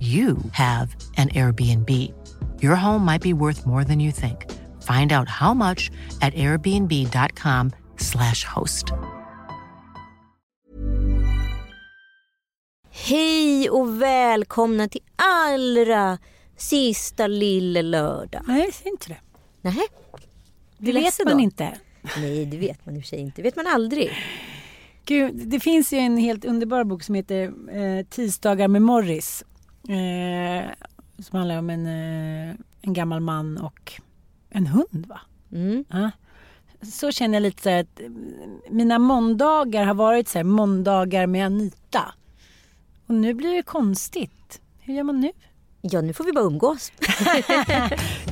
you have an Airbnb. Your home might be worth more than you think. Find out how much at airbnb.com/slash host. Hej och välkomna till allra sista lille lördag. Nej, jag ser inte det. Nej, Det vet man då? inte. nej det vet man i och för sig inte. Det vet man aldrig. Gud, det finns ju en helt underbar bok som heter eh, Tisdagar med Morris. Eh, som handlar om en, eh, en gammal man och en hund va? Mm. Ja. Så känner jag lite så här att eh, mina måndagar har varit så här måndagar med Anita. Och nu blir det konstigt. Hur gör man nu? Ja, nu får vi bara umgås.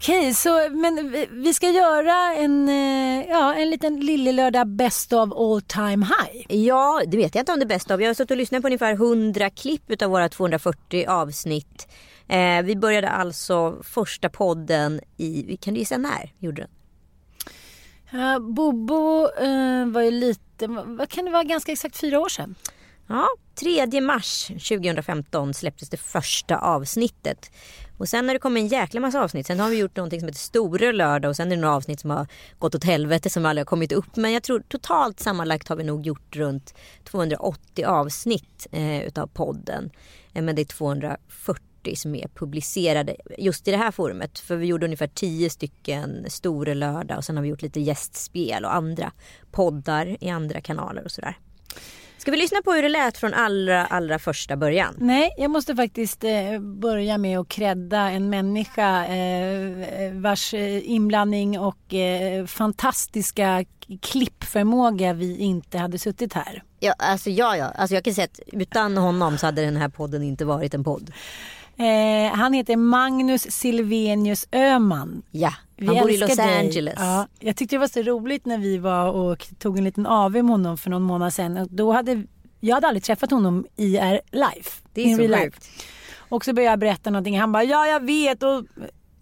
Okej, så men vi- vi ska göra en, eh, ja, en liten lillelördag best of all time high. Ja, det vet jag inte om det är bäst av. Jag har suttit och lyssnat på ungefär 100 klipp utav våra 240 avsnitt. Eh, vi började alltså första podden i, kan du gissa när gjorde den? Ja, Bobo eh, var ju lite, vad kan det vara, ganska exakt fyra år sedan? Ja, 3 mars 2015 släpptes det första avsnittet. Och sen har det kommit en jäkla massa avsnitt. Sen har vi gjort någonting som heter Store lördag och sen är det några avsnitt som har gått åt helvete som aldrig har kommit upp. Men jag tror totalt sammanlagt har vi nog gjort runt 280 avsnitt eh, utav podden. Eh, men det är 240 som är publicerade just i det här forumet. För vi gjorde ungefär 10 stycken Store lördag och sen har vi gjort lite gästspel och andra poddar i andra kanaler och sådär. Ska vi lyssna på hur det lät från allra, allra första början? Nej, jag måste faktiskt eh, börja med att credda en människa eh, vars eh, inblandning och eh, fantastiska klippförmåga vi inte hade suttit här. Ja, alltså, ja, ja. Alltså, jag kan säga att utan honom så hade den här podden inte varit en podd. Eh, han heter Magnus Silvenius Öman. Ja, Vi han bor i Los dig. Angeles. Ja, jag tyckte det var så roligt när vi var och tog en liten AV med honom för någon månad sedan. Då hade, jag hade aldrig träffat honom IR life. Det är så sjukt. Och så började jag berätta någonting. Han bara, ja jag vet. Och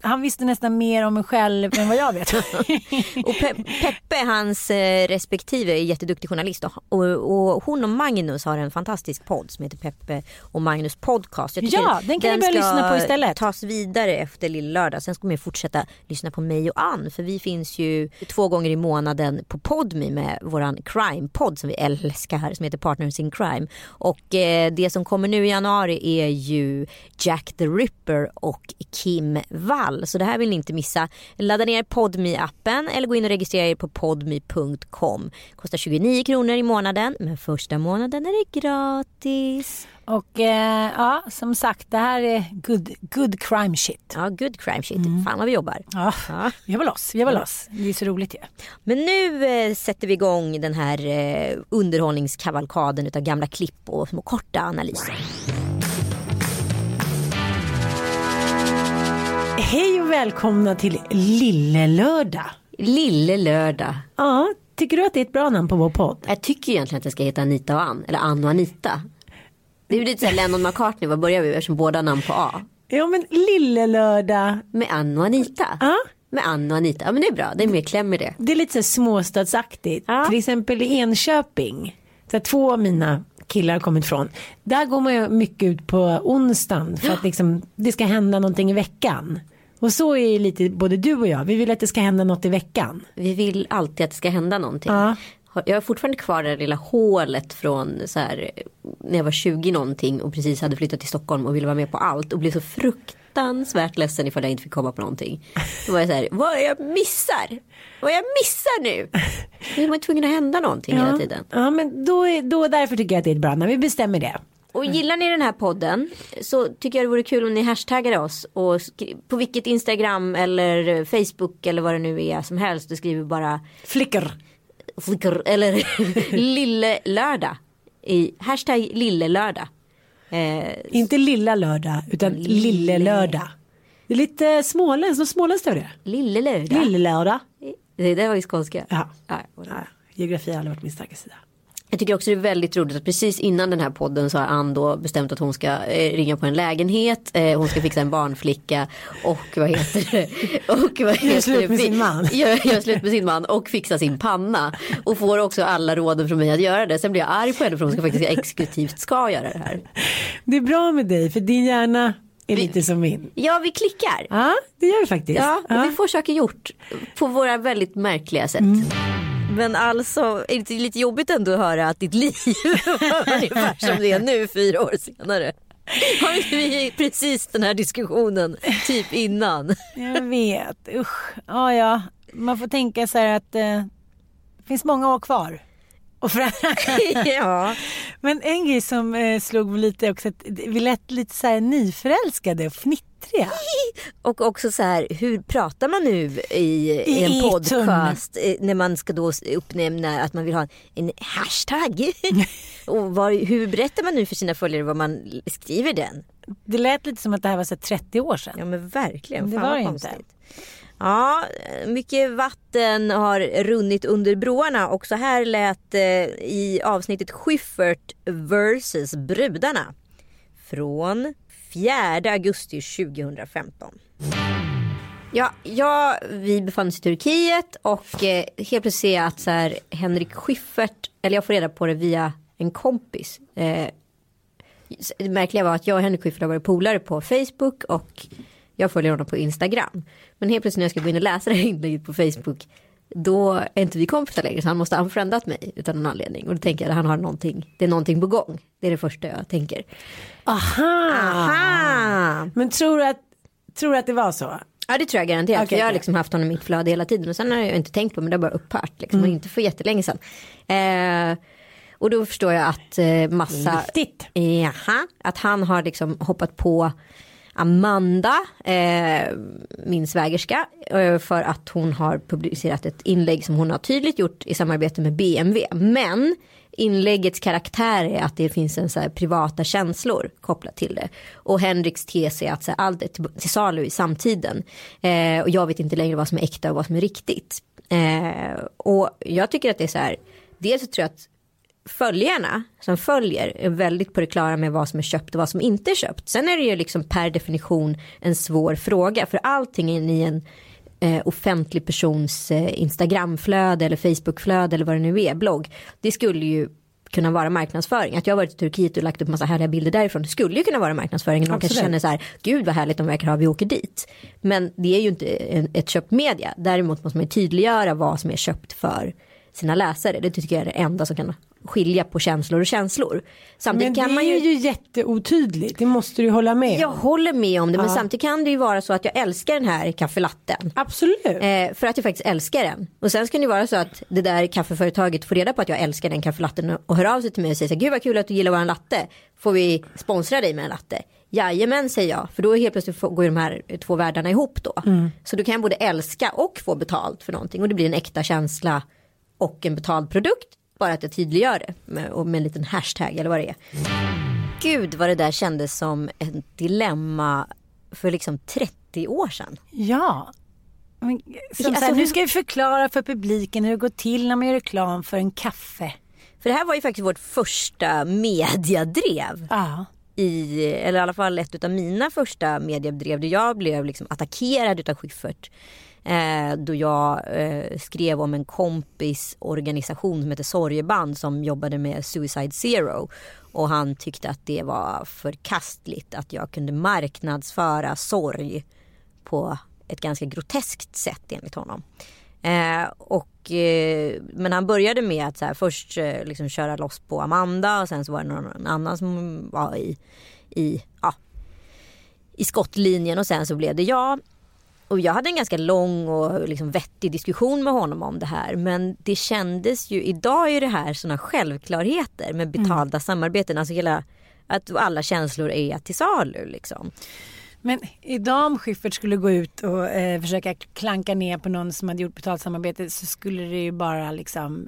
han visste nästan mer om mig själv än vad jag vet. Och Pe- Peppe, hans eh, respektive, är jätteduktig journalist. Och, och, hon och Magnus har en fantastisk podd som heter Peppe och Magnus podcast. Ja, den kan ni börja ska lyssna på istället. tas vidare efter Lill-lördag. Sen ska man fortsätta lyssna på mig och Ann. För vi finns ju två gånger i månaden på Podme med våran crime-podd som vi älskar. Som heter Partners in Crime. Och eh, det som kommer nu i januari är ju Jack the Ripper och Kim Wall. Så det här vill ni inte missa. Ladda ner podme appen eller gå in och registrera er på podme.com. Kostar 29 kronor i månaden men första månaden är det gratis. och eh, ja, som sagt, det här är good, good crime shit. Ja, good crime shit. Fan vad vi jobbar. Ja, Ja. vi var loss, vi var loss. Det är så roligt ju. Men nu eh, sätter vi igång den här eh, underhållningskavalkaden utav gamla klipp och små korta analyser. Hej och välkomna till Lille-lördag. Lille lördag. Ja, tycker du att det är ett bra namn på vår podd? Jag tycker egentligen att det ska heta Anita och Ann, eller Ann och Anita. Det är lite såhär Lennon McCartney, vad börjar vi eftersom båda namn på A? Ja men lille lördag. Med Ann och Anita. Ja. Med Ann och Anita, ja men det är bra, det är mer kläm i det. Det är lite så småstadsaktigt. Ja. Till exempel i Enköping. Där två av mina killar har kommit från. Där går man ju mycket ut på onsdagen för att liksom, det ska hända någonting i veckan. Och så är lite både du och jag. Vi vill att det ska hända något i veckan. Vi vill alltid att det ska hända någonting. Ja. Jag har fortfarande kvar det där lilla hålet från så här, när jag var 20 någonting och precis hade flyttat till Stockholm och ville vara med på allt och blev så fruktansvärt ledsen ifall jag inte fick komma på någonting. Då var jag så här, vad jag missar? Vad jag missar nu? Är man tvungen att hända någonting hela tiden. Ja men då, är, då därför tycker jag att det är bra när vi bestämmer det. Och gillar ni den här podden så tycker jag det vore kul om ni hashtaggar oss och på vilket Instagram eller Facebook eller vad det nu är som helst. Du skriver bara Flickr. flickr eller lille lördag i hashtag lille lördag. Eh, Inte lilla lördag utan lille lördag. Det är lite småländskt, något småländskt över det. lille lördag. Lille lördag. Det där var ju skånska. Ja. Ja. Ja, geografi har aldrig varit min starka sida. Jag tycker också det är väldigt roligt att precis innan den här podden så har Ann då bestämt att hon ska eh, ringa på en lägenhet. Eh, hon ska fixa en barnflicka och vad heter det? Och vad heter slut med sin man. Gör, gör slut med sin man och fixa sin panna. Och får också alla råden från mig att göra det. Sen blir jag arg på henne för hon ska faktiskt exekutivt ska göra det här. Det är bra med dig för din hjärna är lite som min. Ja vi klickar. Ja det gör vi faktiskt. Ja, och vi får saker gjort på våra väldigt märkliga sätt. Men alltså, är det inte lite jobbigt ändå att höra att ditt liv var ungefär som det är nu fyra år senare? Har inte vi precis den här diskussionen typ innan? Jag vet, usch. Ja, ja. Man får tänka så här att eh, det finns många år kvar. Och ja. Men en grej som eh, slog mig lite också att vi lät lite så här nyförälskade och fnittriga. Och också så här, hur pratar man nu i, i en I podcast eh, när man ska då uppnämna att man vill ha en, hashtag? och var, hur berättar man nu för sina följare vad man skriver den? Det lät lite som att det här var så här 30 år sedan. Ja men verkligen. Det Fan var vad konstigt. inte. Ja, mycket vatten har runnit under broarna och så här lät det i avsnittet Schyffert vs brudarna. Från 4 augusti 2015. Ja, ja, vi befann oss i Turkiet och eh, helt plötsligt ser jag att så här, Henrik Schyffert, eller jag får reda på det via en kompis. Eh, det märkliga var att jag och Henrik Schyffert har varit polare på Facebook och jag följer honom på Instagram. Men helt plötsligt när jag ska gå in och läsa det här inlägget på Facebook då är inte vi kompisar längre så han måste ha unfriendat mig utan någon anledning. Och då tänker jag att han har någonting, det är någonting på gång. Det är det första jag tänker. Aha! Aha! Men tror du att, tror du att det var så? Ja det tror jag garanterat. Okej, för jag har liksom haft honom i mitt flöde hela tiden. Och sen har jag inte tänkt på men det har bara upphört. Liksom. Mm. Och inte för jättelänge sedan. Eh, och då förstår jag att eh, massa... Viktigt. Jaha, att han har liksom hoppat på Amanda, eh, min svägerska, eh, för att hon har publicerat ett inlägg som hon har tydligt gjort i samarbete med BMW. Men inläggets karaktär är att det finns en så här privata känslor kopplat till det. Och Henriks tes är att så här, allt är till, till salu i samtiden. Eh, och jag vet inte längre vad som är äkta och vad som är riktigt. Eh, och jag tycker att det är så här, dels så tror jag att följarna som följer är väldigt på det klara med vad som är köpt och vad som inte är köpt. Sen är det ju liksom per definition en svår fråga för allting i en eh, offentlig persons eh, Instagramflöde eller Facebookflöde eller vad det nu är, blogg. Det skulle ju kunna vara marknadsföring. Att jag har varit i Turkiet och lagt upp massa härliga bilder därifrån. Det skulle ju kunna vara marknadsföring. Någon kanske känner så här, gud vad härligt de verkar ha, vi åker dit. Men det är ju inte en, ett köpt media. Däremot måste man ju tydliggöra vad som är köpt för sina läsare. Det tycker jag är det enda som kan skilja på känslor och känslor. Samtidigt Men det kan man ju... är ju jätteotydligt, det måste du hålla med Jag om. håller med om det men samtidigt kan det ju vara så att jag älskar den här kaffelatten. Absolut. Eh, för att jag faktiskt älskar den. Och sen ska det vara så att det där kaffeföretaget får reda på att jag älskar den kaffelatten och hör av sig till mig och säger så här, gud vad kul att du gillar våran latte. Får vi sponsra dig med en latte? Jajamän säger jag, för då helt plötsligt går ju de här två världarna ihop då. Så då kan jag både älska och få betalt för någonting och det blir en äkta känsla och en betald produkt. Bara att jag tydliggör det med, och med en liten hashtag eller vad det är. Gud vad det där kändes som ett dilemma för liksom 30 år sedan. Ja. Men, som Alltså, så här, nu ska vi förklara för publiken hur det går till när man gör reklam för en kaffe. För det här var ju faktiskt vårt första mediadrev. Ja. I, eller i alla fall ett av mina första mediedrev där jag blev liksom attackerad utav Schyffert. Eh, då jag eh, skrev om en kompis organisation som heter Sorgeband som jobbade med Suicide Zero. Och han tyckte att det var förkastligt att jag kunde marknadsföra sorg på ett ganska groteskt sätt enligt honom. Eh, och, eh, men han började med att så här, först eh, liksom köra loss på Amanda och sen så var det någon annan som var i, i, ja, i skottlinjen och sen så blev det jag. Och jag hade en ganska lång och liksom vettig diskussion med honom om det här. Men det kändes ju, idag är det här såna självklarheter med betalda mm. samarbeten. Alltså hela, att alla känslor är till salu liksom. Men idag om Schyffert skulle gå ut och eh, försöka klanka ner på någon som hade gjort betalt samarbete så skulle det ju bara liksom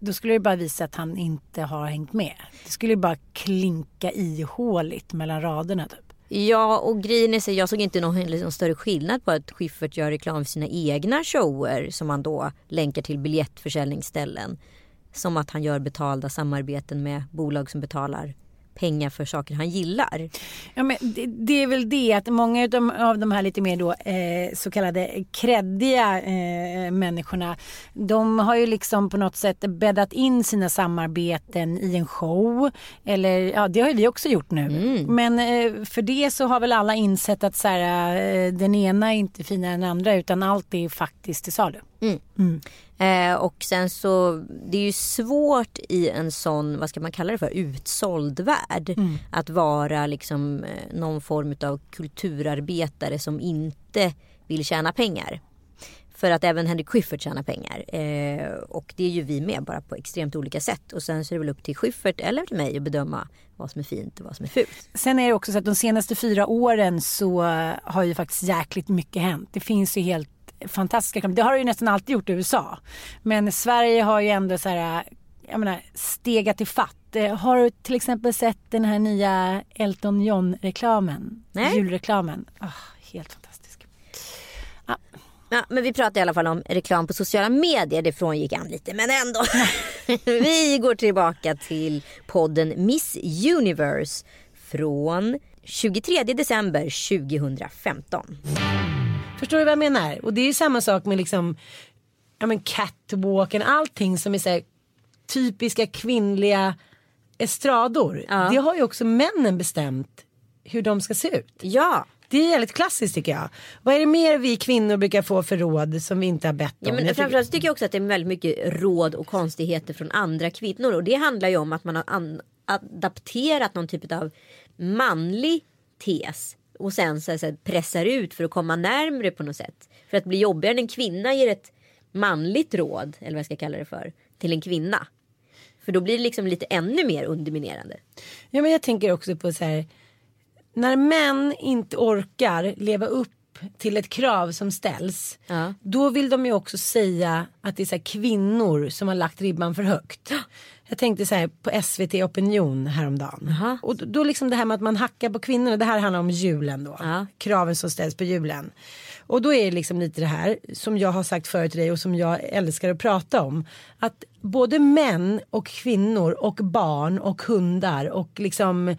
då skulle det bara visa att han inte har hängt med. Det skulle ju bara klinka ihåligt mellan raderna typ. Ja och grejen är så jag såg inte någon liksom, större skillnad på att Schyffert gör reklam för sina egna shower som han då länkar till biljettförsäljningsställen. Som att han gör betalda samarbeten med bolag som betalar pengar för saker han gillar. Ja, men det, det är väl det att många av de, av de här lite mer då, eh, så kallade kreddiga eh, människorna de har ju liksom på något sätt bäddat in sina samarbeten i en show. Eller ja, det har ju vi också gjort nu. Mm. Men eh, för det så har väl alla insett att så här, eh, den ena är inte finare än den andra utan allt är faktiskt till salu. Mm. Mm. Eh, och sen så, det är ju svårt i en sån, vad ska man kalla det för, utsåld värld. Mm. Att vara liksom eh, någon form av kulturarbetare som inte vill tjäna pengar. För att även Henrik Schyffert tjänar pengar. Eh, och det är ju vi med bara på extremt olika sätt. Och sen så är det väl upp till Schyffert eller till mig att bedöma vad som är fint och vad som är fult. Sen är det också så att de senaste fyra åren så har ju faktiskt jäkligt mycket hänt. Det finns ju helt fantastiska Det har det ju nästan alltid gjort i USA. Men Sverige har ju ändå så här, jag menar, stegat i fatt. Eh, har du till exempel sett den här nya Elton John-reklamen? Julreklamen. Oh, helt fantastisk. Ah. Ja, men vi pratar i alla fall om reklam på sociala medier. Det frångick han lite, men ändå. vi går tillbaka till podden Miss Universe från 23 december 2015. Förstår du vad jag menar? Och det är ju samma sak med liksom ja, men catwalken, allting som är så här, typiska kvinnliga estrador. Ja. Det har ju också männen bestämt hur de ska se ut. Ja. Det är väldigt klassiskt tycker jag. Vad är det mer vi kvinnor brukar få för råd som vi inte har bett om? Ja, men framförallt tycker jag också att det är väldigt mycket råd och konstigheter från andra kvinnor. Och det handlar ju om att man har adapterat någon typ av manlig tes och sen så, så pressar ut för att komma närmre på något sätt. För att bli jobbigare än en kvinna ger ett manligt råd, eller vad jag ska kalla det för, till en kvinna. För då blir det liksom lite ännu mer underminerande. Ja men jag tänker också på så här. När män inte orkar leva upp till ett krav som ställs. Ja. Då vill de ju också säga att det är så kvinnor som har lagt ribban för högt. Jag tänkte så här på SVT Opinion häromdagen. Aha. Och då liksom det här med att man hackar på kvinnorna. Det här handlar om julen då. Ja. Kraven som ställs på julen. Och då är det liksom lite det här som jag har sagt förut till dig och som jag älskar att prata om. Att både män och kvinnor och barn och hundar och liksom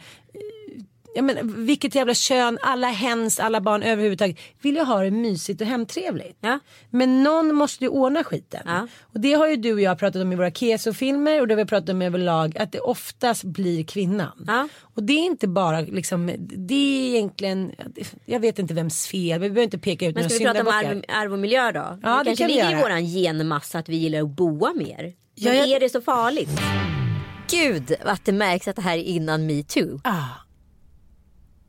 ja, men, vilket jävla kön, alla hens, alla barn överhuvudtaget vill ju ha det mysigt och hemtrevligt. Ja. Men någon måste ju ordna skiten. Ja. Och det har ju du och jag pratat om i våra kesofilmer och det har vi pratat om överlag att det oftast blir kvinnan. Ja. Och det är inte bara liksom, det är egentligen, jag vet inte vems fel, vi behöver inte peka ut Men ska vi prata om arv, arv och miljö då? Ja, det, det kanske ligger i våran genmassa att vi gillar att boa mer. Men jag... är det så farligt? Gud att det märks att det här är innan metoo. Ah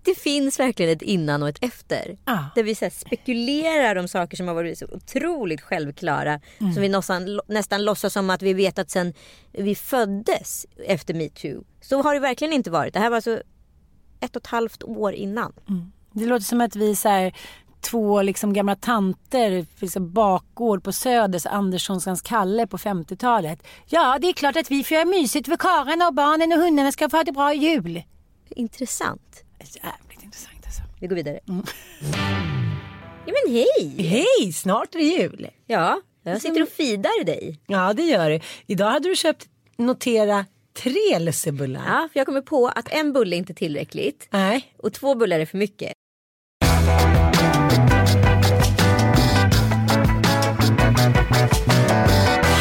det finns verkligen ett innan och ett efter. Ah. Där vi så spekulerar om saker som har varit så otroligt självklara. Mm. Som vi nästan, nästan låtsas som att vi vet att sen vi föddes efter metoo. Så har det verkligen inte varit. Det här var alltså ett och ett halvt år innan. Mm. Det låter som att vi så här, två liksom gamla tanter liksom bakgård på Söders, Anderssonskans Kalle på 50-talet. Ja, det är klart att vi får göra mysigt för karlarna och barnen och hundarna ska få ha det bra i jul. Intressant jävligt intressant alltså. Vi går vidare. Mm. Ja men hej! Hej! Snart är det jul. Ja, jag sitter och fidar dig. Ja det gör du. Idag hade du köpt notera tre lussebullar. Ja, för jag kommer på att en bulle är inte tillräckligt Nej. och två bullar är för mycket.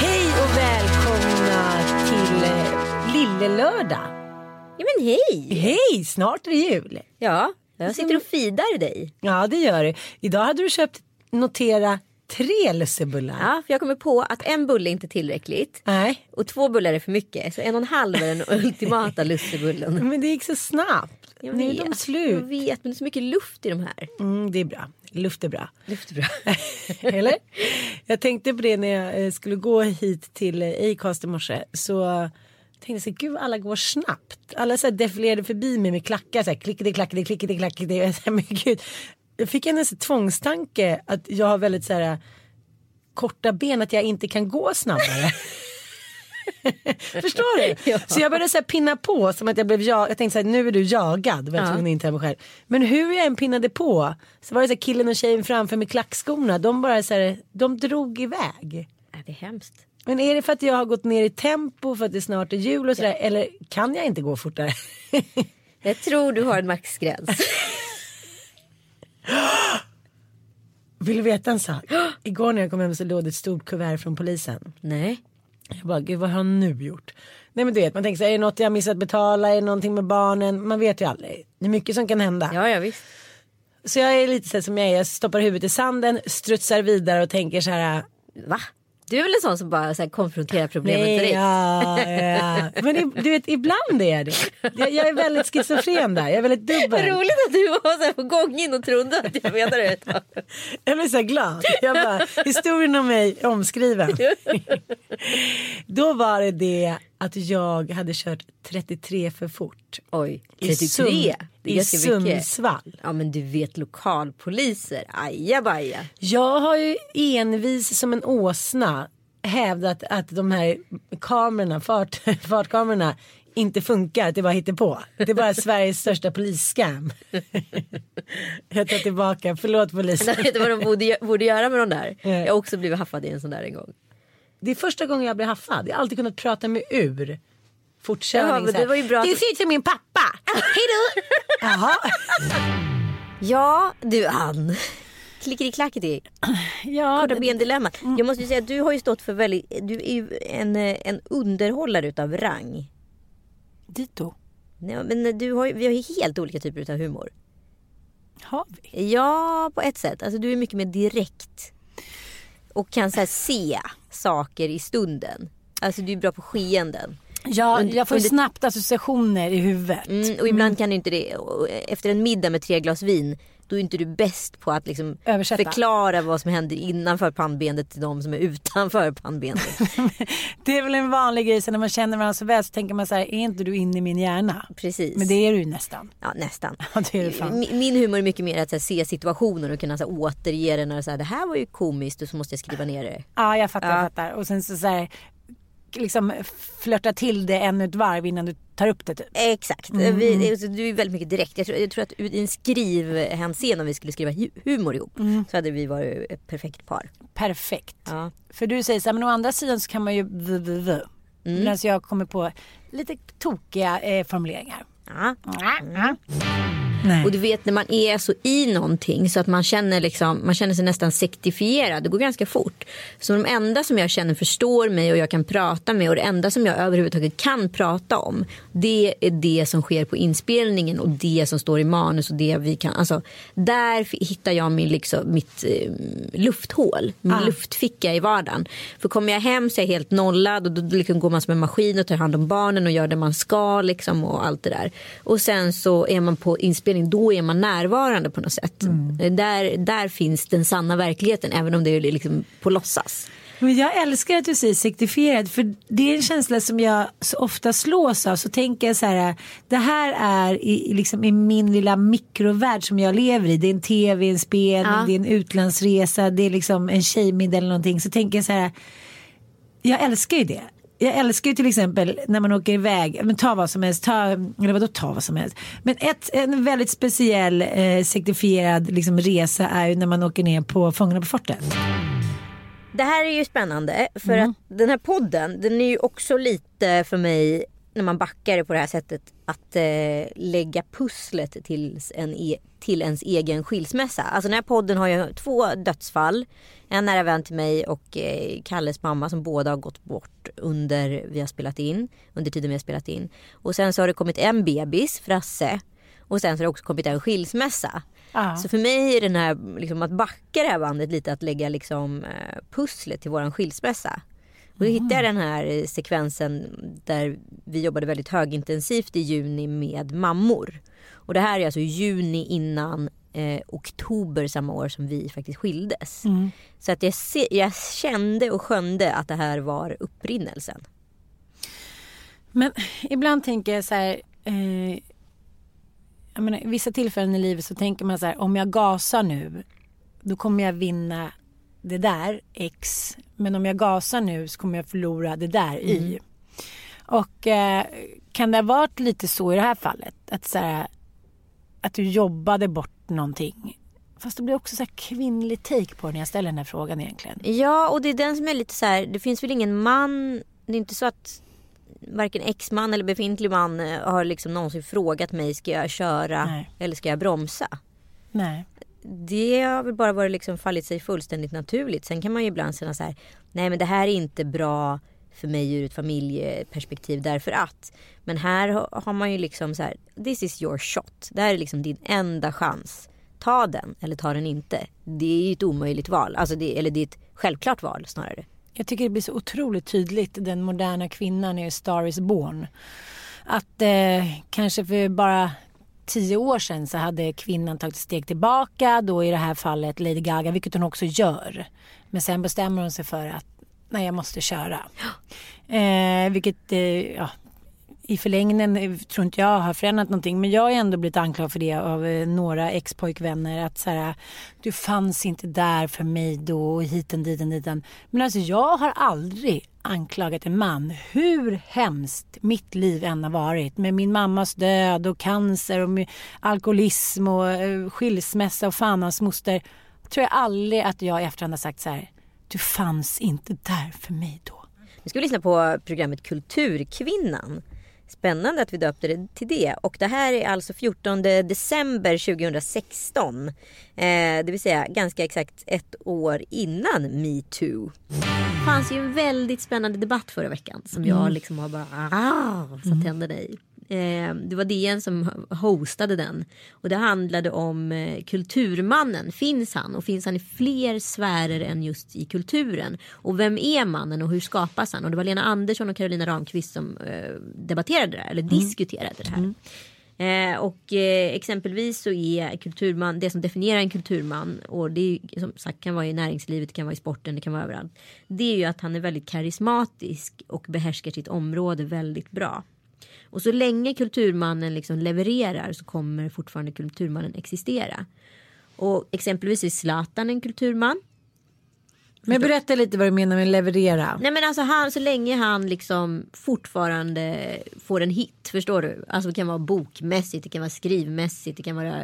Hej och välkomna till eh, Lillelördag. Men hej! Hej, snart är det jul. Ja, jag sitter och fidar dig. Ja, det gör du. Idag hade du köpt notera tre lussebullar. Ja, för jag kommer på att en bulle är inte tillräckligt Nej, och två bullar är för mycket. Så en och en halv är den ultimata lussebullen. men det gick så snabbt. Jag Nu är de slut. Jag vet, men det är så mycket luft i de här. Mm, det är bra. Luft är bra. Luft är bra. Eller? Jag tänkte på det när jag eh, skulle gå hit till Acast i morse. Så tänkte så här, gud alla går snabbt. Alla så här defilerade förbi mig med klackar. Så här, klickade, klackade, klickade, klackade. Jag så här, men gud. Jag fick en nästan tvångstanke att jag har väldigt så här korta ben. Att jag inte kan gå snabbare. Förstår du? Ja. Så jag började så här pinna på som att jag blev jag. Jag tänkte så här, nu är du jagad. Var jag Ja. tvungen intala mig själv. Men hur jag än pinnade på så var det så här killen och tjejen framför med klackskorna. De bara så här, de drog iväg. Nej, det är hemskt. Men är det för att jag har gått ner i tempo för att det snart är jul och sådär eller kan jag inte gå fortare? Jag tror du har en maxgräns. Vill du veta en sak? Igår när jag kom hem så låg det ett stort kuvert från polisen. Nej. Jag bara, gud vad har han nu gjort? Nej men du vet, man tänker så här, är det något jag missat betala? Är det någonting med barnen? Man vet ju aldrig. Det är mycket som kan hända. Ja, ja visst. Så jag är lite så som jag är, jag stoppar huvudet i sanden, strutsar vidare och tänker så här. Va? Du är väl en sån som bara så här, konfronterar problemet Nej, direkt? ja, ja. Men i- du vet, ibland är jag det. Jag, jag är väldigt schizofren där, jag är väldigt dubbel. roligt att du var så här på gång in och trodde att jag menade det. ett tag. Jag blir så här glad. Jag bara, historien om mig omskriven. Då var det det att jag hade kört 33 för fort. Oj, I 33. Sund- Det är I ganska mycket. Sundsvall. Ja men du vet lokalpoliser, ajabaja. Jag har ju envis som en åsna hävdat att de här kamerorna, fart, fartkamerorna inte funkar, det bara hittar på. Det är bara Sveriges största polisscam. Jag tar tillbaka, förlåt polisen. Vet du vad de borde, borde göra med de där? Jag har också blivit haffad i en sån där en gång. Det är första gången jag blir haffad. Jag har alltid kunnat prata mig ur fortkörning. Ja, det var ju bra att- Det ser ut som min pappa. Hej då. Jaha. Ja du Ann. Klickety-klackety. Ja, Korta det, ben-dilemma. Jag måste ju säga att du har ju stått för väldigt, du är ju en, en underhållare utav rang. dito. Nej, men du har, ju- vi har ju helt olika typer utav humor. Har vi? Ja, på ett sätt. Alltså du är mycket mer direkt. Och kan så se saker i stunden. Alltså du är bra på skeenden. Ja, jag får under- snabbt associationer i huvudet. Mm, och ibland kan du inte det. Efter en middag med tre glas vin. Då är inte du bäst på att liksom Översätta. förklara vad som händer innanför pannbenet till de som är utanför pannbenet. Det är väl en vanlig grej, så när man känner varandra så väl så tänker man så här, är inte du inne i min hjärna? Precis. Men det är du ju nästan. Ja, nästan. Ja, det är det fan. Min humor är mycket mer att här, se situationer och kunna så här, återge det när så här, det här var ju komiskt och så måste jag skriva ner det. Ja, jag fattar, Ja. jag fattar. Och sen så, så här, liksom flörta till det ännu ett varv innan du tar upp det typ. Exakt. Vi, alltså, du är väldigt mycket direkt. Jag tror, jag tror att i en skrivhänseende om vi skulle skriva hu- humor ihop så hade vi varit ett perfekt par. Perfekt. Ja. För du säger så här, men å andra sidan så kan man ju v. Mm. Medan jag kommer på lite tokiga eh, formuleringar. Ja. Nej. Och du vet när man är så i någonting så att man känner, liksom, man känner sig nästan sektifierad. Det går ganska fort. Så de enda som jag känner förstår mig och jag kan prata med och det enda som jag överhuvudtaget kan prata om. Det är det som sker på inspelningen och det som står i manus och det vi kan. Alltså, där hittar jag min, liksom, mitt eh, lufthål, min Ah. luftficka i vardagen. För kommer jag hem så är jag helt nollad och då liksom går man som en maskin och tar hand om barnen och gör det man ska liksom och allt det där. Och sen så är man på inspelning, då är man närvarande på något sätt. Mm. Där, där finns den sanna verkligheten även om det är liksom på låtsas. Men jag älskar att du säger sektifierad för det är en känsla som jag så ofta slås av. Så tänker jag så här, det här är i, liksom i min lilla mikrovärld som jag lever i. Det är en tv-inspelning, Ja. det är en utlandsresa, det är liksom en tjejmiddag eller någonting. Så tänker jag så här, jag älskar ju det. Jag älskar ju till exempel när man åker iväg, men ta vad som helst, ta, eller vadå ta vad som helst. Men ett, en väldigt speciell eh, sektifierad liksom, resa är ju när man åker ner på Fångarna på fortet. det här är ju spännande för att den här podden den är ju också lite för mig när man backar det på det här sättet att eh, lägga pusslet till, en e till ens egen skilsmässa. Alltså den här podden har ju två dödsfall. En nära vän till mig och eh, Kalles mamma som båda har gått bort under vi har spelat in. Under tiden vi har spelat in. Och sen så har det kommit en bebis, Frasse. Och sen så har det också kommit en skilsmässa. Ja. Så för mig är den här, liksom, att backa det här bandet lite att lägga liksom, eh, pusslet till våran skilsmässa. Och då hittade jag den här sekvensen där vi jobbade väldigt högintensivt i juni med mammor. Och det här är alltså juni innan eh, oktober samma år som vi faktiskt skildes. Så att jag, se, jag kände och skönde att det här var upprinnelsen. Men ibland tänker jag så här. Eh, jag menar, vissa tillfällen i livet så tänker man så här. Om jag gasar nu. Då kommer jag vinna det där X. Men om jag gasar nu så kommer jag förlora det där Y. Och eh, kan det ha varit lite så i det här fallet? Att, så här, att du jobbade bort någonting. Fast det blir också så här kvinnlig take på det när jag ställer den här frågan egentligen. Ja och det är den som är lite så här. Det finns väl ingen man. Det är inte så att varken exman eller befintlig man eh, har liksom någonsin frågat mig ska jag köra Nej. eller ska jag bromsa. Nej. Det har väl bara varit liksom fallit sig fullständigt naturligt. Sen kan man ju ibland känna så här. Nej men det här är inte bra för mig ur ett familjeperspektiv därför att. Men här har man ju liksom så här. This is your shot. Det här är liksom din enda chans. Ta den eller ta den inte. Det är ju ett omöjligt val. Alltså det, eller det är ett självklart val snarare. Jag tycker det blir så otroligt tydligt den moderna kvinnan i Star is born. Att eh, kanske för bara tio år sedan så hade kvinnan tagit ett steg tillbaka. Då i det här fallet Lady Gaga, vilket hon också gör. Men sen bestämmer hon sig för att nej, jag måste köra. Eh, vilket eh, ja, i förlängningen eh, tror inte jag har förändrat någonting. Men jag har ändå blivit anklagad för det av eh, några ex-pojkvänner. Att så här, du fanns inte där för mig då och hiten diten diten. Men alltså jag har aldrig anklagat en man. Hur hemskt mitt liv än har varit. Med min mammas död och cancer och alkoholism och eh, skilsmässa och fan hans moster. Tror jag aldrig att jag i efterhand har sagt så här. Du fanns inte där för mig då. Nu ska vi lyssna på programmet Kulturkvinnan. Spännande att vi döpte det till det. Och det här är alltså 14 december 2016. Eh, det vill säga ganska exakt ett år innan metoo. Det fanns ju en väldigt spännande debatt förra veckan som jag liksom har bara ah, satt tänderna i. Eh, det var DN som hostade den. Och det handlade om eh, kulturmannen. Finns han? Och finns han i fler sfärer än just i kulturen? Och vem är mannen och hur skapas han? Och det var Lena Andersson och Carolina Ramqvist som eh, debatterade det här, eller diskuterade det här. Eh, och eh, exempelvis så är kulturman, det som definierar en kulturman och det är, som sagt kan vara i näringslivet, det kan vara i sporten, det kan vara överallt. Det är ju att han är väldigt karismatisk och behärskar sitt område väldigt bra. Och så länge kulturmannen liksom levererar så kommer fortfarande kulturmannen existera. Och exempelvis är Zlatan en kulturman. Men berätta lite vad du menar med leverera. Nej men alltså han, så länge han liksom fortfarande får en hit, förstår du? Alltså det kan vara bokmässigt, det kan vara skrivmässigt, det kan vara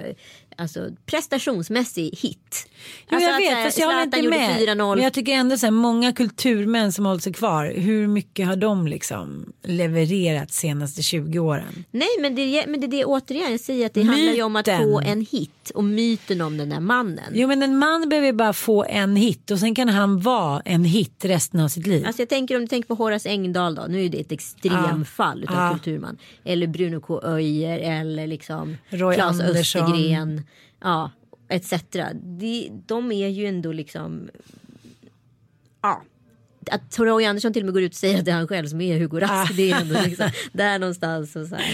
alltså, prestationsmässig hit. Jo, alltså jag vet, här, fast jag håller inte med. 4-0. Men jag tycker ändå så här, många kulturmän som hållit sig kvar, hur mycket har de liksom levererat senaste 20 åren? Nej men det, men det är det återigen, jag säger att det handlar ju om att Myten. få en hit och myten om den där mannen. Jo men en man behöver bara få en hit och sen kan han vara en hit resten av sitt liv. Alltså jag tänker om du tänker på Horace Engdahl då. Nu är det ett extremfall utav Ja. kulturman. Eller Bruno K. Öijer eller liksom Roy Claes Andersson. Östergren. Ja, etc. De, de är ju ändå liksom. Ja. Att Roy Andersson till och med går ut och säger att det är han själv som är Hugo Rask. Det är ändå liksom där någonstans. Och så här.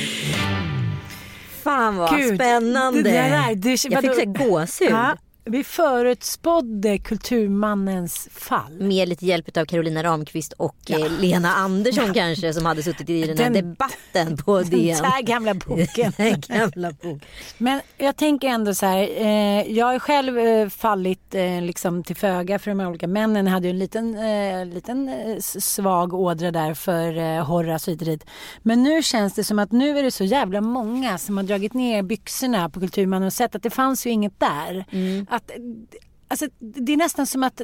Fan vad Gud, spännande. det där, det- jag fick gåshud. Ja, vi förutspådde kulturmannens fall. Med lite hjälp av Carolina Ramqvist och eh, Lena Andersson kanske som hade suttit i den här Den- debatten på Den DN. där gamla boken. Den gamla boken. Men jag tänker ändå så här. Eh, jag har själv eh, fallit eh, liksom till föga för de här olika männen. Jag hade ju en liten, eh, liten eh, svag ådra där för eh, Horace och dit. Men nu känns det som att nu är det så jävla många som har dragit ner byxorna på Kulturmannen och sett att det fanns ju inget där. Att, alltså, det är nästan som att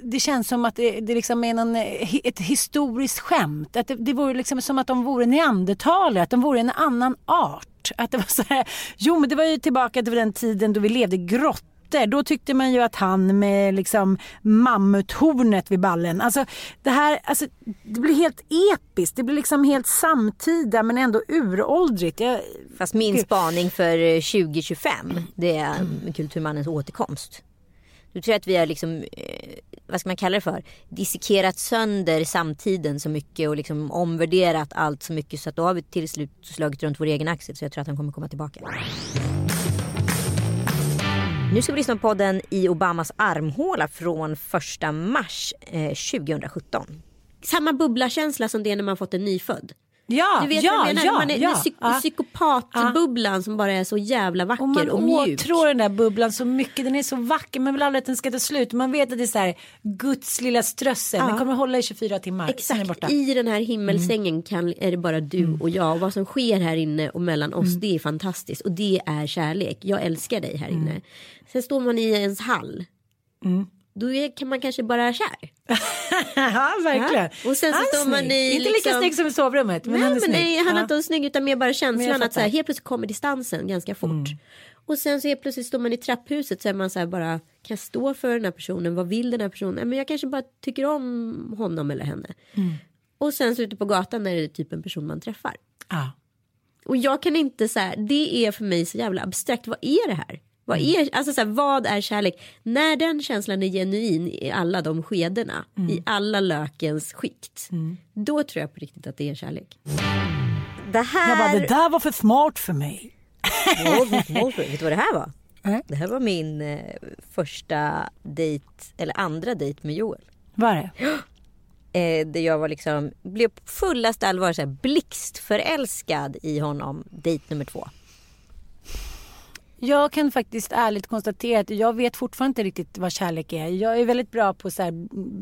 det känns som att det, det liksom är någon, eh, ett historiskt skämt. Att det, det vore liksom som att de vore neandertalare, att de vore en annan art. Att det var så här, jo men det var ju tillbaka till den tiden då vi levde i grottor då tyckte man ju att han med liksom mammuthornet vid ballen. Alltså det här, alltså, det blir helt episkt. Det blir liksom helt samtida men ändå uråldrigt. Jag... Fast min spaning för 2025 det är Kulturmannens återkomst. Du tror att vi har liksom, eh, vad ska man kalla det för, dissekerat sönder samtiden så mycket och liksom omvärderat allt så mycket så att då har vi till slut slagit runt vår egen axel så jag tror att han kommer komma tillbaka. Nu ska vi lyssna på podden i Obamas armhåla från 1 mars eh, 2017. Samma bubblakänsla som det är när man fått en nyfödd. Ja, Du vet ja, vad jag menar? ja, man är, ja, psyk- ja. psykopatbubblan som bara är så jävla vacker Och och, man mjuk. åtrår den där bubblan så mycket. Den är så vacker. Man vill aldrig att den ska ta slut. Man vet att det är så här Guds lilla strössel. Den kommer hålla i 24 timmar. Exakt. Mm. i den här himmelsängen kan, är det bara du och jag. Och vad som sker här inne och mellan oss Mm. det är fantastiskt. Och det är kärlek. Jag älskar dig här Mm. inne. Sen står man i ens hall. Då kan man kanske bara kär. ja, verkligen. Ja. Och sen så står man i Inte lika liksom- snygg som i sovrummet. Men Nej, han är snygg. nej, han är Ja. inte snygg utan mer bara känslan att så här. Mm. helt plötsligt kommer distansen ganska fort. Och sen så helt plötsligt står man i trapphuset så är man så här bara kan jag stå för den här personen? Vad vill den här personen? Men jag kanske bara tycker om honom eller henne. Mm. Och sen så ute på gatan är det typ en person man träffar. Ja. Och jag kan inte så här, det är för mig så jävla abstrakt. Vad är det här? Vad Mm. är, alltså så här, vad är kärlek? När den känslan är genuin i alla de skedena, Mm. i alla lökens skikt, då tror jag på riktigt att det är kärlek. Det här... Jag bara, det där var för smart för mig. Vet du vad det här var? Nej. Det här var min eh, första dejt, eller andra dejt med Joel. Var det? Eh, där jag var liksom, blev på fullaste allvar så här, blixtförälskad i honom, dejt nummer två. Jag kan faktiskt ärligt konstatera att jag vet fortfarande inte riktigt vad kärlek är. Jag är väldigt bra på att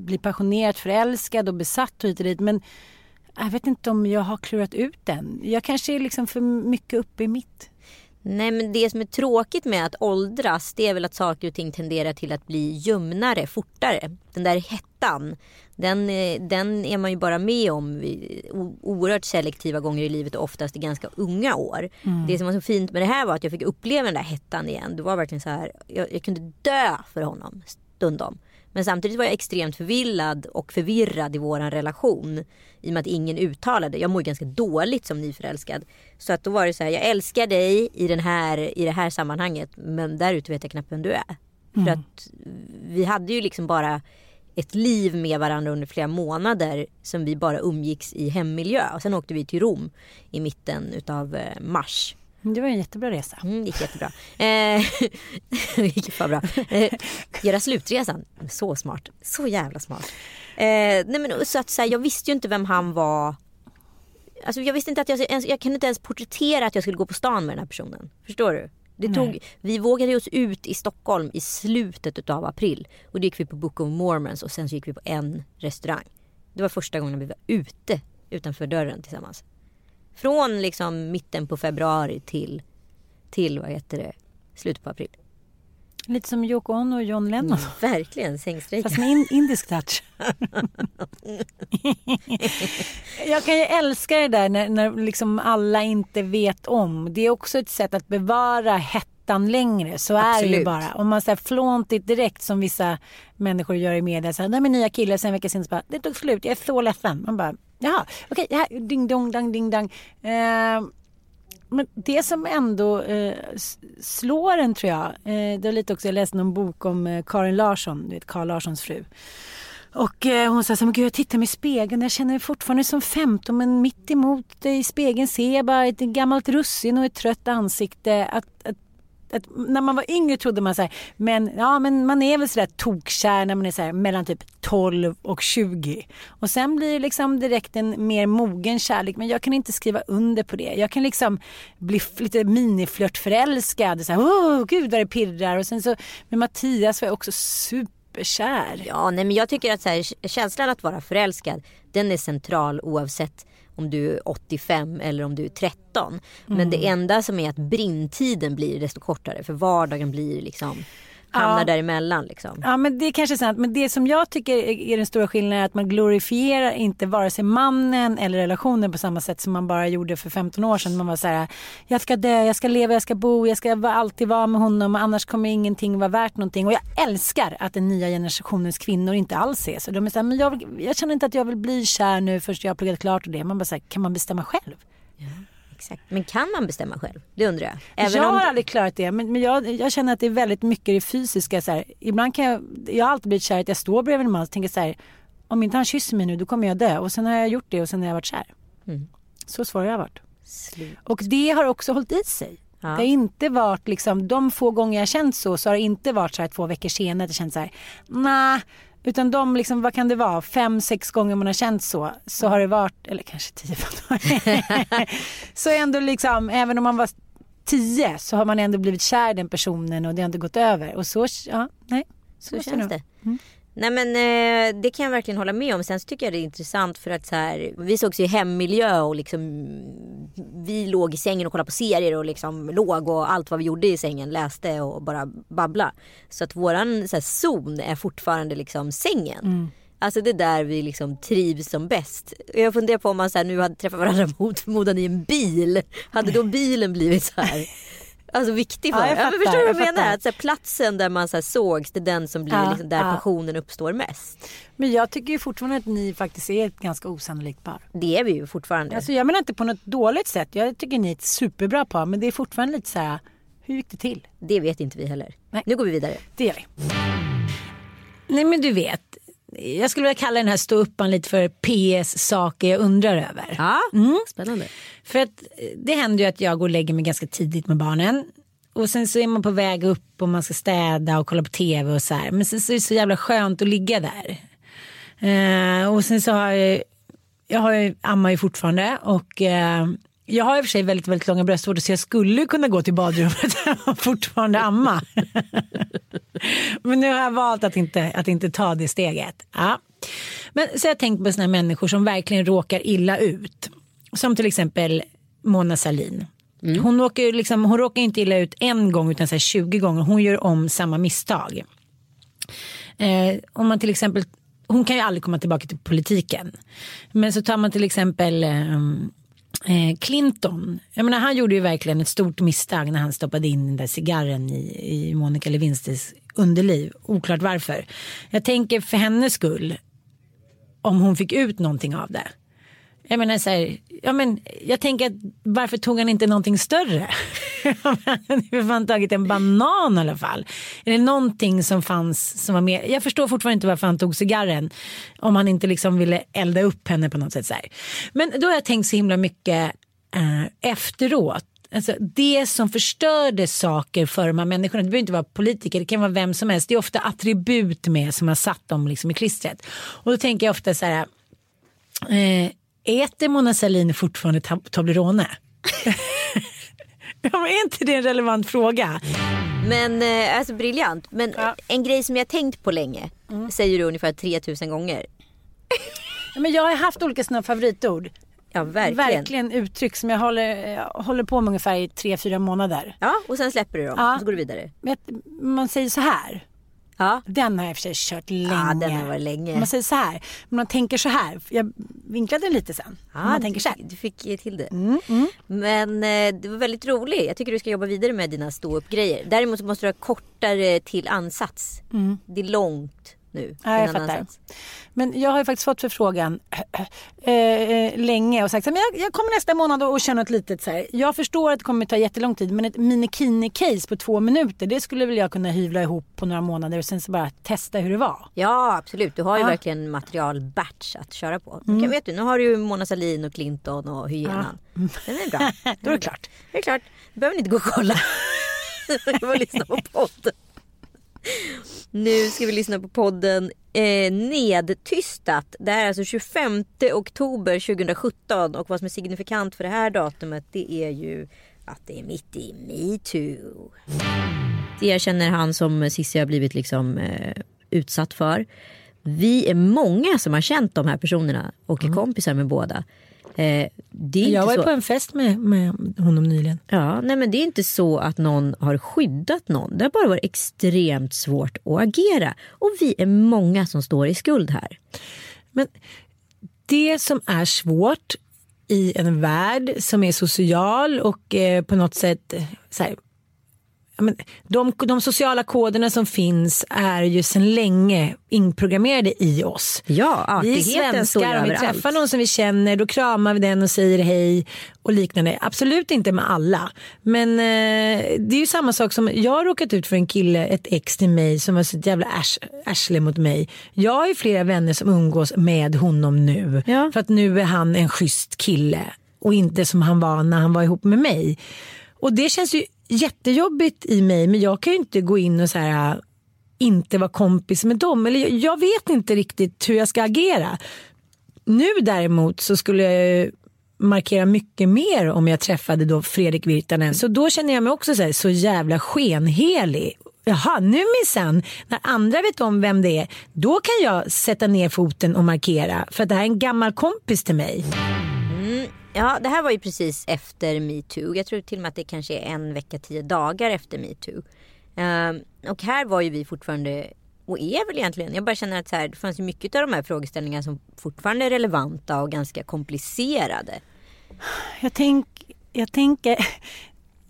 bli passionerat förälskad och besatt och hit och dit. Men jag vet inte om jag har klurat ut den. Jag kanske är liksom för mycket uppe i mitt. Nej men det som är tråkigt med att åldras det är väl att saker och ting tenderar till att bli ljumnare fortare. Den där hettan den, eh, den är man ju bara med om oerhört selektiva gånger i livet och oftast i ganska unga år. Det som var så fint med det här var att jag fick uppleva den där hettan igen. Det var verkligen så här, jag, jag kunde dö för honom stundom. Men samtidigt var jag extremt förvillad och förvirrad i våran relation. I och med att ingen uttalade. Jag mår ganska dåligt som nyförälskad. Så att då var det så här, jag älskar dig i, den här, i det här sammanhanget. Men där ute vet jag knappt vem du är. För att vi hade ju liksom bara ett liv med varandra under flera månader. Som vi bara umgicks i hemmiljö. Och sen åkte vi till Rom i mitten utav eh, mars. Det var en jättebra resa. Mm, det gick jättebra. Eh, det gick för bra. Eh, göra slutresan. Så smart. Så jävla smart. Eh, nej men, så att, så här, jag visste ju inte vem han var. Alltså, jag visste inte att jag, ens, jag kunde inte ens porträttera att jag skulle gå på stan med den här personen. Förstår du? Det tog, vi vågade oss ut i Stockholm i slutet av april. Och då gick vi på Book of Mormons och sen så gick vi på en restaurang. Det var första gången vi var ute utanför dörren tillsammans. Från liksom mitten på februari till, till vad heter det, slutet på april. Lite som Yoko Ono och John Lennon. Verkligen sängstrejken. Fast med in, indisk touch. jag kan ju älska det där när, när liksom alla inte vet om. Det är också ett sätt att bevara hettan längre. Så är det ju bara. Om man säger flåntigt direkt som vissa människor gör i media. Så här, Nej men nya killar sen en vecka sen så bara, det tog slut, jag är så ledsen. Man bara, jaha, okej, det här, ding dong, dang, ding dang. Eh, men det som ändå eh, slår en tror jag, eh, det var lite också, jag läste någon bok om eh, Karin Larsson, du vet Carl Larssons fru. Och eh, hon sa så här, men gud jag tittar mig i spegeln, jag känner mig fortfarande som 15 men mitt emot i spegeln ser jag bara ett gammalt russin och ett trött ansikte. Att, att, att när man var yngre trodde man så här, men, ja, men man är väl sådär tokkär när man är så här, mellan typ 12 och 20. Och sen blir det liksom direkt en mer mogen kärlek. Men jag kan inte skriva under på det. Jag kan liksom bli lite miniflörtförälskad. Så här, oh, gud vad det pirrar. Och sen så med Mattias var jag också superkär. Ja, nej, men jag tycker att så här, känslan att vara förälskad den är central oavsett om du är 85 eller om du är 13. Men det enda som är att brinntiden blir desto kortare för vardagen blir liksom hamnar Ja. däremellan liksom. Ja men det är kanske är sant. Men det som jag tycker är den stora skillnaden är att man glorifierar inte vare sig mannen eller relationen på samma sätt som man bara gjorde för 15 år sedan. Man var så här, jag ska dö, jag ska leva, jag ska bo, jag ska alltid vara med honom annars kommer ingenting vara värt någonting. Och jag älskar att den nya generationens kvinnor inte alls är så. De är så här, men jag, jag känner inte att jag vill bli kär nu först jag har pluggat klart och det. Man bara så här, kan man bestämma själv? Exakt. Men kan man bestämma själv? Det undrar jag. Även jag om har aldrig klarat det men, men jag, jag känner att det är väldigt mycket det fysiska. Så här. Ibland kan jag, jag har alltid blivit kär att jag står bredvid en man och tänker så här. Om inte han kysser mig nu då kommer jag dö. Och sen har jag gjort det och sen har jag varit kär. Mm. Så svår har jag varit. Slut. Och det har också hållit i sig. Ja. Det har inte varit liksom, de få gånger jag känt så, så har det inte varit så här två veckor senare att jag känt så här, nej. Utan de liksom, vad kan det vara, fem, sex gånger man har känt så, så har det varit, eller kanske tio, så ändå liksom, även om man var tio så har man ändå blivit kär i den personen och det har inte gått över. Och så, ja, nej. Så måste känns det. Nej men eh, det kan jag verkligen hålla med om. Sen så tycker jag det är intressant för att så här, vi sågs i hemmiljö och liksom vi låg i sängen och kollade på serier och liksom låg och allt vad vi gjorde i sängen läste och bara babbla. Så att våran så här, zon är fortfarande liksom sängen. Alltså det är där vi liksom trivs som bäst. Jag funderar på om man så här, nu hade träffat varandra mot förmodan i en bil. Hade då bilen blivit så här Alltså viktig för Ja, jag ja, fattar, Förstår du vad jag menar? Att så här, platsen där man så här, sågs det är den som blir Ja, liksom, där ja. passionen uppstår mest. Men jag tycker ju fortfarande att ni faktiskt är ett ganska osannolikt par. Det är vi ju fortfarande. Alltså jag menar inte på något dåligt sätt. Jag tycker ni är ett superbra par. Men det är fortfarande lite så här, hur gick det till? Det vet inte vi heller. Nej. Nu går vi vidare. Det gör vi. Nej men du vet. Jag skulle vilja kalla den här ståuppan lite för PS saker jag undrar över. Ja, spännande. För att eh, det händer ju att jag går och lägger mig ganska tidigt med barnen. Och sen så är man på väg upp och man ska städa och kolla på tv och så här. Men sen så är det så jävla skönt att ligga där. Eh, och sen så har jag, jag har ju, ammar ju fortfarande och eh, jag har i och för sig väldigt, väldigt långa bröstvårtor så jag skulle kunna gå till badrummet och fortfarande amma. Men nu har jag valt att inte, att inte ta det steget. Ja. Men så jag tänkt på sådana människor som verkligen råkar illa ut. Som till exempel Mona Sahlin. Hon, råkar ju liksom, hon råkar inte illa ut en gång utan så här 20 gånger. Hon gör om samma misstag. Eh, om man till exempel, hon kan ju aldrig komma tillbaka till politiken. Men så tar man till exempel eh, Eh, Clinton. Jag menar, han gjorde ju verkligen ett stort misstag när han stoppade in den där cigarren i, i Monica Lewinsky's underliv. Oklart varför. Jag tänker för hennes skull om hon fick ut någonting av det. Jag menar så här, ja men jag tänker att varför tog han inte någonting större? han Hur fan tagit en banan i alla fall? Är det någonting som fanns som var mer? Jag förstår fortfarande inte varför han tog cigarren. Om han inte liksom ville elda upp henne på något sätt så här. Men då har jag tänkt så himla mycket eh, efteråt. Alltså det som förstörde saker för de här människorna, det behöver inte vara politiker, det kan vara vem som helst. Det är ofta attribut med som har satt dem liksom i klistret. Och då tänker jag ofta så här, eh, äter Mona Sahlin fortfarande tab- Toblerone? ja, är inte det en relevant fråga? Men eh, alltså briljant. Men Ja. en grej som jag tänkt på länge. Säger du ungefär 3000 gånger. Ja, men jag har haft olika sådana favoritord. Ja verkligen. Verkligen uttryck som jag håller, jag håller på med ungefär i tre, fyra månader. Ja och sen släpper du dem Ja. och så går du vidare. Men man säger så här. Ja. Den har jag i och för sig kört länge. Ja, den har varit länge. Man säger så här. Men man tänker så här. Jag vinklade den lite sen. Ja, man tänker så här. du fick till det. Mm, Men eh, det var väldigt roligt. Jag tycker du ska jobba vidare med dina ståuppgrejer. Däremot så måste du ha kortare till ansats. Det är långt nu. Ja, jag fattar. Men jag har ju faktiskt fått förfrågan eh, eh, länge och sagt men jag, jag kommer nästa månad och känner ett litet så här. Jag förstår att det kommer ta jättelång tid men ett minikini-case på två minuter det skulle väl jag kunna hyvla ihop på några månader och sen så bara testa hur det var. Ja absolut. Du har ju Ja. verkligen material batch att köra på. Mm. Kan, vet du, nu har du ju Mona Sahlin och Clinton och hyenan. Den är bra. Då är det klart. Det är klart. Du behöver inte gå och kolla. Du får lyssna på podden. Nu ska vi lyssna på podden eh, Nedtystat. Det här är alltså 25 oktober 2017 och vad som är signifikant för det här datumet det är ju att det är mitt i metoo. Det känner han som Cissi har blivit liksom eh, utsatt för. Vi är många som har känt de här personerna och är kompisar med båda. Eh, Jag var så... på en fest med, med honom nyligen. Ja, nej men det är inte så att någon har skyddat någon. Det har bara varit extremt svårt att agera. Och vi är många som står i skuld här. Men det som är svårt i en värld som är social och eh, på något sätt eh, så här, men de, de sociala koderna som finns är ju sedan länge inprogrammerade i oss. Ja, Vi artigheten ju svenskar, om vi överallt. träffar någon som vi känner då kramar vi den och säger hej och liknande. Absolut inte med alla. Men eh, det är ju samma sak som jag har råkat ut för en kille, ett ex till mig som var så jävla ärsle mot mig. Jag har ju flera vänner som umgås med honom nu. Ja. För att nu är han en schysst kille och inte som han var när han var ihop med mig. Och det känns ju jättejobbigt i mig men jag kan ju inte gå in och så här inte vara kompis med dem. Eller jag, jag vet inte riktigt hur jag ska agera. Nu däremot så skulle jag ju markera mycket mer om jag träffade då Fredrik Virtanen. Så då känner jag mig också så, här, så jävla skenhelig. Jaha, nu minsann, när andra vet om vem det är, då kan jag sätta ner foten och markera. För att det här är en gammal kompis till mig. Ja, det här var ju precis efter metoo. Jag tror till och med att det kanske är en vecka, tio dagar efter metoo. Ehm, och här var ju vi fortfarande, och är väl egentligen, jag bara känner att så här, det fanns ju mycket av de här frågeställningarna som fortfarande är relevanta och ganska komplicerade. Jag, tänk, jag tänker...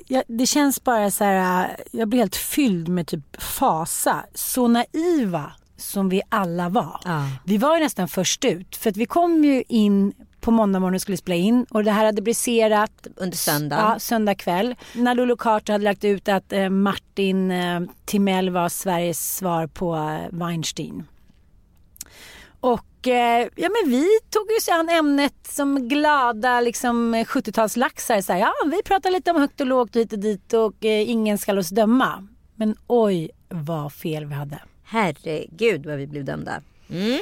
Jag, det känns bara så här... Jag blir helt fylld med typ fasa. Så naiva som vi alla var. Ja. Vi var ju nästan först ut. För att vi kom ju in på måndag morgon skulle spela in och det här hade briserat Under söndagen. Ja, söndag kväll. När Lolo Carter hade lagt ut att eh, Martin eh, Timell var Sveriges svar på eh, Weinstein. Och eh, ja, men vi tog ju sig an ämnet som glada liksom, 70-talslaxar. Så här, ja, vi pratar lite om högt och lågt hit och dit och eh, ingen ska oss döma. Men oj vad fel vi hade. Herregud vad vi blev dömda. Mm.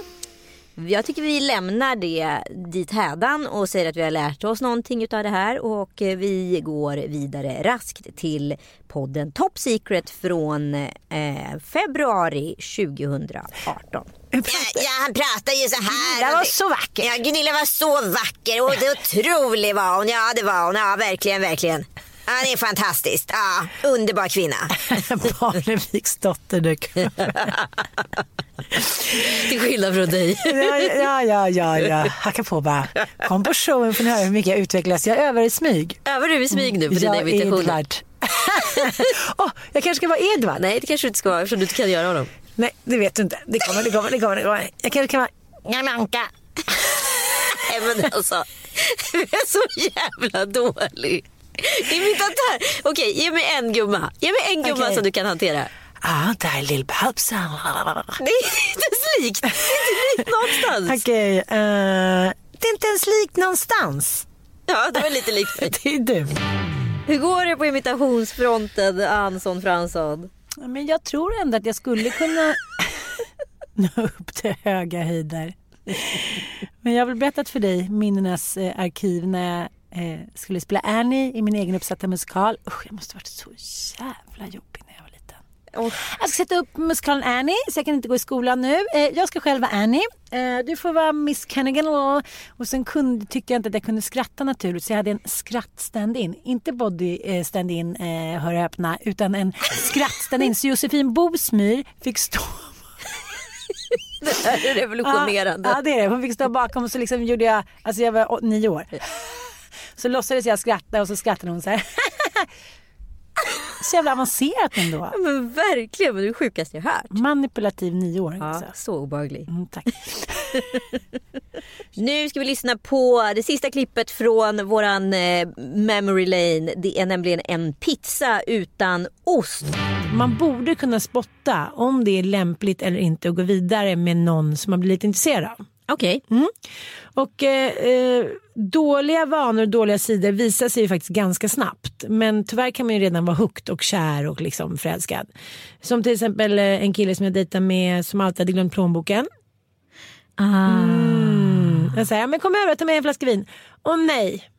Jag tycker vi lämnar det dit hädan och säger att vi har lärt oss någonting utav det här och vi går vidare raskt till podden Top Secret från eh, februari 2018. Ja, ja, han pratar ju så här. Gunilla var så vacker. Ja, Gunilla var så vacker och det otrolig var hon. Ja, det var hon. Ja, verkligen, verkligen. Ja, det är fantastiskt. Ja, underbar kvinna. Barneviks dotter du. Till skillnad från dig. Ja, ja, ja, ja, ja. Hacka på bara. Kom på showen får ni höra hur mycket jag utvecklas. Jag övar i smyg. Övar du i smyg nu på dina invitationer? Åh, jag kanske ska vara Edvard. Nej det kanske du inte ska vara eftersom du inte kan göra honom. Nej, det vet du inte. Det kommer, det kommer, det kommer. Det kommer. Jag kanske kan vara Jalanka. Nej men alltså. Du är så jävla dålig. Imitatör. Okej ge mig en gumma. Ge mig en gumma Okej. som du kan hantera. Ah, där är Lill-Babsan. Det är inte ens likt. Det är inte likt någonstans. Okej, eh, det är inte ens likt någonstans. Ja det var lite likt mig. Det är du. Hur går det på imitationsfronten Anson Fransson? Ja, Men jag tror ändå att jag skulle kunna nå upp till höga höjder. Men jag har väl berättat för dig minnenas eh, arkiv när jag eh, skulle spela Annie i min egen uppsatta musikal. Usch, jag måste ha varit så jävla jobbig när jag var liten. Jag ska sätta upp musikalen Annie så jag kan inte gå i skolan nu. Eh, jag ska själv vara Annie. Eh, du får vara Miss Kennigan. Och, sen kunde, tyckte jag inte att jag kunde skratta naturligt så jag hade en skratt-stand-in. Inte body eh, stand-in, eh, hör och öppna, utan en skratt-stand-in. Så Josefin Bosmyr fick stå Det här är revolutionerande. Ja, ja, det är det. Hon fick stå bakom och så liksom gjorde jag, alltså jag var nio år. Så låtsades jag skratta och så skrattade hon så här. Så jävla avancerat ändå. Men verkligen, men det är det sjukaste jag hört. Manipulativ nioåring. Ja, alltså. så obehaglig. Mm, tack. Nu ska vi lyssna på det sista klippet från våran eh, memory lane. Det är nämligen en pizza utan ost. Man borde kunna spotta om det är lämpligt eller inte att gå vidare med någon som man blir lite intresserad av. Okej. Och eh, eh, dåliga vanor och dåliga sidor visar sig ju faktiskt ganska snabbt. Men tyvärr kan man ju redan vara hooked och kär och liksom förälskad. Som till exempel eh, en kille som jag dejtade med som alltid hade glömt plånboken. Mm. Jag säger, men kom över och ta med en flaska vin. Och nej.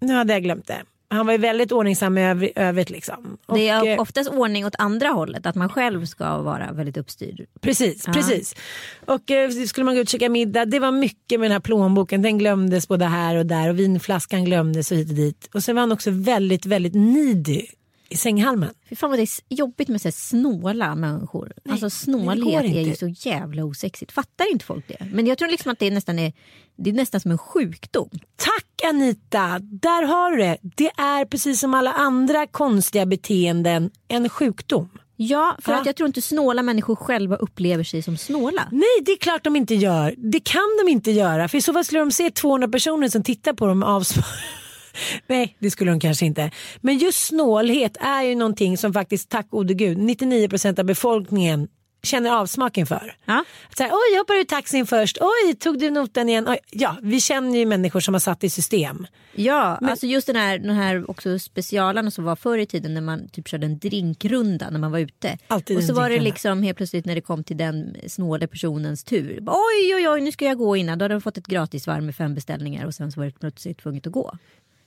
Nu hade jag glömt det. Han var ju väldigt ordningsam i övr- övrigt liksom. Och, Det är eh, oftast ordning åt andra hållet, att man själv ska vara väldigt uppstyrd. Precis, Ja. precis. Och eh, skulle man gå ut och käka middag, det var mycket med den här plånboken. Den glömdes både här och där och vinflaskan glömdes och hit och dit. Och sen var han också väldigt, väldigt needy i sänghalmen. Fy fan vad det är jobbigt med så här snåla människor. alltså det snålhet är ju så jävla osexigt. Fattar inte folk det? Men jag tror liksom att det är nästan, är, det är nästan som en sjukdom. Tack Anita, där har du det. Det är precis som alla andra konstiga beteenden en sjukdom. Ja, för Ja. att jag tror inte snåla människor själva upplever sig som snåla. Nej, det är klart de inte gör. Det kan de inte göra. För i så fall skulle de se 200 personer som tittar på dem avsvar. Nej, det skulle de kanske inte. Men just snålhet är ju någonting som faktiskt, tack gode gud, 99% av befolkningen känner avsmaken för. Ja. Så här, Oj, jag hoppade ur taxin först. Oj, tog du notan igen? Oj. Ja, vi känner ju människor som har satt i system. Ja, alltså just den här, den här också specialarna som var förr i tiden när man typ körde en drinkrunda när man var ute. Alltid och så var det liksom helt plötsligt när det kom till den snåle personens tur. Oj, oj, oj, nu ska jag gå innan. Då hade de fått ett gratisvarv med fem beställningar och sen så var det plötsligt tvunget att gå.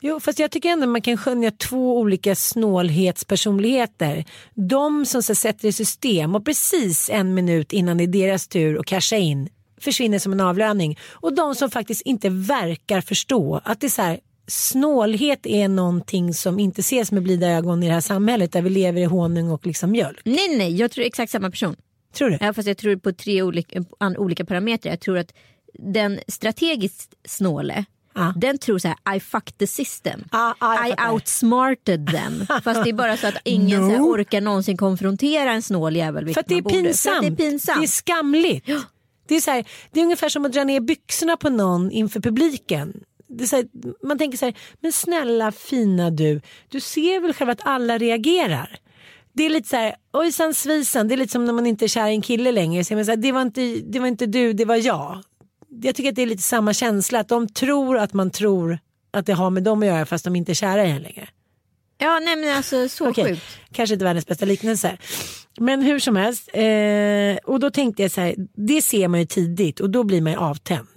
Jo, fast jag tycker ändå man kan skönja två olika snålhetspersonligheter. De som så sätter i system och precis en minut innan det är deras tur att casha in försvinner som en avlöning. Och de som faktiskt inte verkar förstå att det är så här, snålhet är någonting som inte ses med blida ögon i det här samhället där vi lever i honung och liksom mjölk. Nej, nej, jag tror exakt samma person. Tror du? Ja, fast jag tror på tre olika, olika parametrar. Jag tror att den strategiskt snåle, Ja. den tror så här, I fucked the system. Ja, jag I outsmarted them. Fast det är bara så att ingen No. så här, orkar någonsin konfrontera en snål jävel. För att det är, borde. För pinsamt. att det är pinsamt. Det är skamligt. Det, är så här, det är ungefär som att dra ner byxorna på någon inför publiken. Det är så här, man tänker så här, men snälla fina du, du ser väl själv att alla reagerar. Det är lite så här, ojsan svisen, det är lite som när man inte är kär i en kille längre. Så man så här, det, var inte, det var inte du, det var jag. Jag tycker att det är lite samma känsla, att de tror att man tror att det har med dem att göra fast de inte är kära i en längre. Ja, nej men alltså så Okej, sjukt. Kanske inte världens bästa liknelse. Men hur som helst. Eh, och då tänkte jag så här, det ser man ju tidigt och då blir man ju avtänd.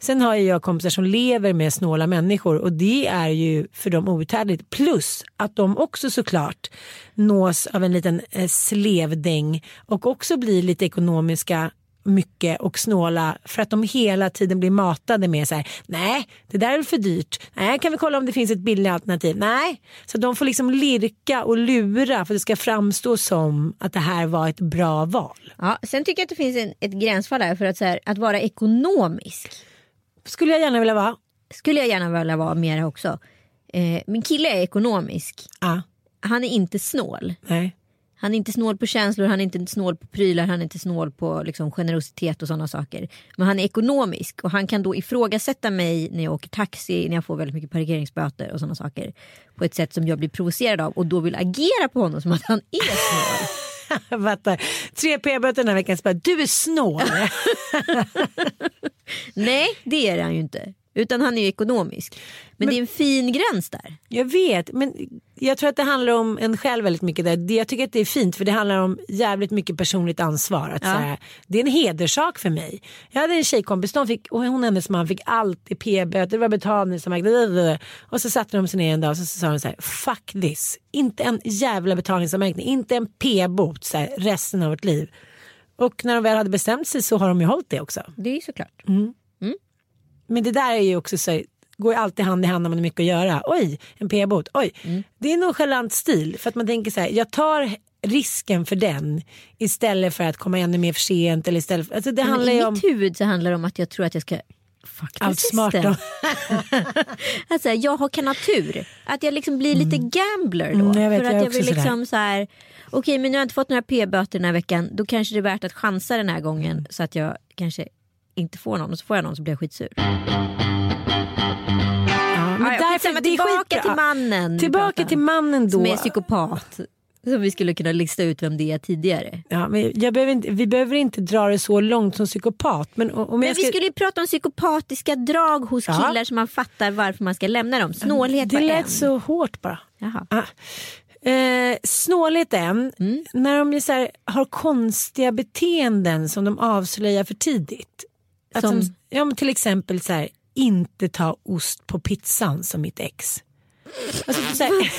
Sen har jag kompisar som lever med snåla människor och det är ju för dem outhärdligt. Plus att de också såklart nås av en liten eh, slevdäng och också blir lite ekonomiska mycket och snåla för att de hela tiden blir matade med så här, nej det där är för dyrt, nej kan vi kolla om det finns ett billigt alternativ, nej. Så de får liksom lirka och lura för att det ska framstå som att det här var ett bra val. Ja, sen tycker jag att det finns en, ett gränsfall här för att, så här, att vara ekonomisk. Skulle jag gärna vilja vara. Skulle jag gärna vilja vara mer också. Eh, min kille är ekonomisk. Ja, Han är inte snål. nej. Han är inte snål på känslor, han är inte snål på prylar, han är inte snål på liksom, generositet och sådana saker. Men han är ekonomisk och han kan då ifrågasätta mig när jag åker taxi, när jag får väldigt mycket parkeringsböter och sådana saker. På ett sätt som jag blir provocerad av och då vill agera på honom som att han är snål. Fattar. Tre p-böter den här veckan, du är snål. Nej, det är han ju inte. Utan han är ju ekonomisk. Men, det är en fin gräns där. Jag vet, men jag tror att det handlar om en själv väldigt mycket. Där. Det- Jag tycker att det är fint för det handlar om jävligt mycket personligt ansvar. Att Ja. här, det är en hederssak för mig. Jag hade en tjejkompis, de fick, och hon och hennes man fick alltid p-böter, det var betalningsanmärkning. Och så satte de sig ner en dag och så sa de så här, fuck this. Inte en jävla betalningsanmärkning, inte en p-bot resten av vårt liv. Och när de väl hade bestämt sig så har de ju hållit det också. Det är ju såklart. Men det där är ju också så, går alltid hand i hand när man har mycket att göra. Oj, en p-bot. Oj, det är en nonchalant stil. För att man tänker så här, jag tar risken för den istället för att komma ännu mer för sent. Eller istället för, alltså det Men handlar I om mitt huvud så handlar det om att jag tror att jag ska the allt smart. Då. Att så här, jag har kan ha tur. Att jag liksom blir lite gambler då. Mm, jag vet, för att jag jag vill liksom så här. Okej men nu har jag inte fått några p-böter den här veckan. Då kanske det är värt att chansa den här gången. Så att jag kanske inte får någon. Och så får jag någon så blir jag skitsur. Ja, men Ah, ja, därför, det är tillbaka skitbra. till mannen. vi Tillbaka till mannen då. Som är psykopat. Som vi skulle kunna lista ut vem det är tidigare. Ja, men jag behöver inte, vi behöver inte dra det så långt som psykopat. Men om Men jag vi ska, skulle ju prata om psykopatiska drag hos Ja. killar så man fattar varför man ska lämna dem. Snålhet det lät en. så hårt bara. Jaha. Ah. Eh, snåligt en, Mm. när de så här, har konstiga beteenden som de avslöjar för tidigt. Att Som? de, ja, men till exempel så här, inte ta ost på pizzan som mitt ex. Alltså, så här,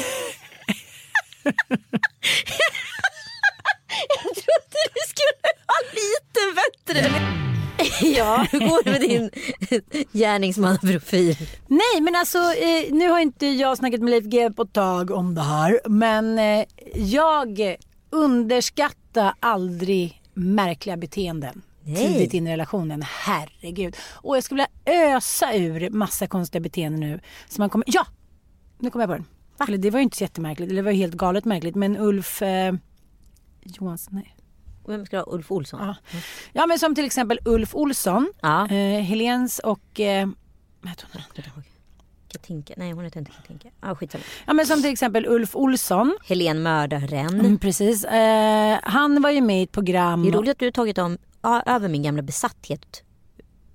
Jag trodde du skulle ha lite bättre. Ja, hur går det med din gärningsmannaprofil? nej men alltså eh, nu har inte jag snackat med Leif GW på ett tag om det här. Men eh, jag underskattar aldrig märkliga beteenden. Nej. Tidigt in i relationen, herregud. Och jag skulle vilja ösa ur massa konstiga beteenden nu. Så man kommer, ja! Nu kommer jag på den. Eller det var ju inte så jättemärkligt, eller det var ju helt galet märkligt. Men Ulf eh, Johansson, nej. Vem ska ha Ulf Olsson? Ja. ja men som till exempel Ulf Olsson, Ja. eh, Helens och eh, heter hon? Kommer inte ihåg. Katinka? Nej hon heter inte Katinka. Ah, skitsamma. Ja men som till exempel Ulf Olsson. Helen Mördaren. Mm, precis. Eh, han var ju med i ett program. Det är roligt att du har tagit om, över min gamla besatthet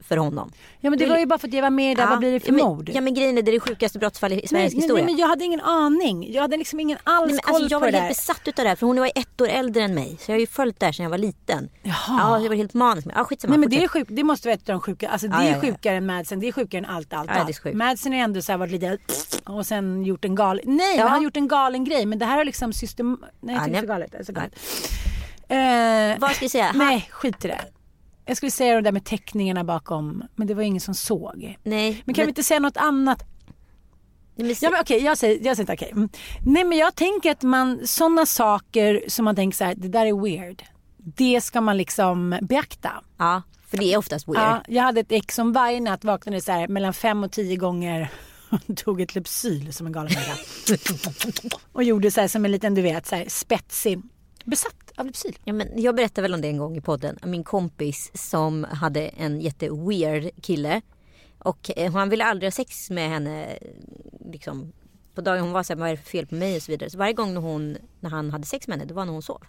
för honom. Ja men det var ju bara för att jag var med där. Vad blir det för ja, men, mord? Ja men grejen är det är det sjukaste brottsfall i Sveriges nej, historia. nej men jag hade ingen aning. Jag hade liksom ingen alls Nej, men koll alltså, jag på var det helt där. besatt utav det här för hon var ett år äldre än mig. Så jag har ju följt det här sedan jag var liten. Jaha. Ja, jag var helt manisk. Ja, skitsamma. Nej men det, är sjuk, det måste vara ett av de sjuka. Alltså det Ja, är ja, ja. sjukare än Madsen. Det är sjukare än allt, allt, Ja, allt. sjukt. Madsen har ändå så här varit lite och sen gjort en galen... Nej, Ja. han har gjort en galen grej. Men det här har liksom system... Nej, jag Ja, tycker det är så galet. Det är så galet. Eh, Vad ska vi säga? Nej, skit i det. Jag skulle säga det där med teckningarna bakom, men det var ingen som såg. Nej. Men kan vi inte säga något annat? nej, men, Ja, men okej, jag säger, jag säger inte okej. Mm. Nej men jag tänker att man, sådana saker som man tänker så här, det där är weird. Det ska man liksom beakta. ja, för det är oftast weird. Ja, jag hade ett ex som varje natt vaknade så här mellan fem och tio gånger och tog ett Lypsyl som en galen människa. och gjorde så här som en liten, du vet, så här spetsig. Besatt av Lypsyl. Ja, men jag berättade väl om det en gång i podden. Min kompis som hade en jätte-weird kille. Och eh, han ville aldrig ha sex med henne. Liksom, på dagen hon var så här, vad är det för fel på mig och så vidare. Så varje gång när, hon, när han hade sex med henne, det var när hon sov.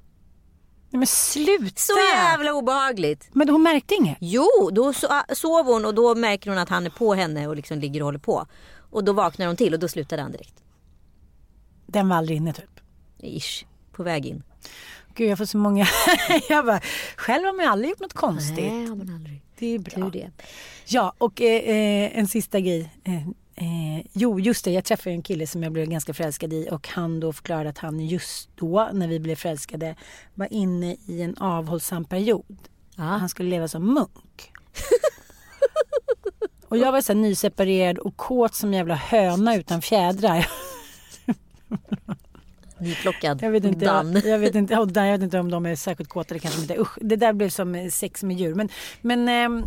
Nej men sluta! Så jävla obehagligt! Men hon märkte inget? Jo, då so- sov hon och då märker hon att han är på henne och liksom ligger och håller på. Och då vaknar hon till och då slutade han direkt. Den var aldrig inne typ. Ish, på väg in. Gud jag får så många. jag bara, själv har man ju aldrig gjort något konstigt. Nej, har man aldrig. Det är bra. Det. Ja och eh, eh, en sista grej. Eh, eh, jo just det, jag träffade en kille som jag blev ganska förälskad i och han då förklarade att han just då när vi blev förälskade var inne i en avhållsam period. Ja. Han skulle leva som munk. och jag var så här nyseparerad och kåt som jävla höna utan fjädrar. Nyplockad. Jag vet inte, Dan. jag, jag vet inte, oh, Dan, jag vet inte om de är särskilt kåta. Det kanske inte är. Usch, det där blev som eh, sex med djur. Men, men ehm,